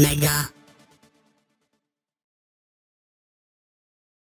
mega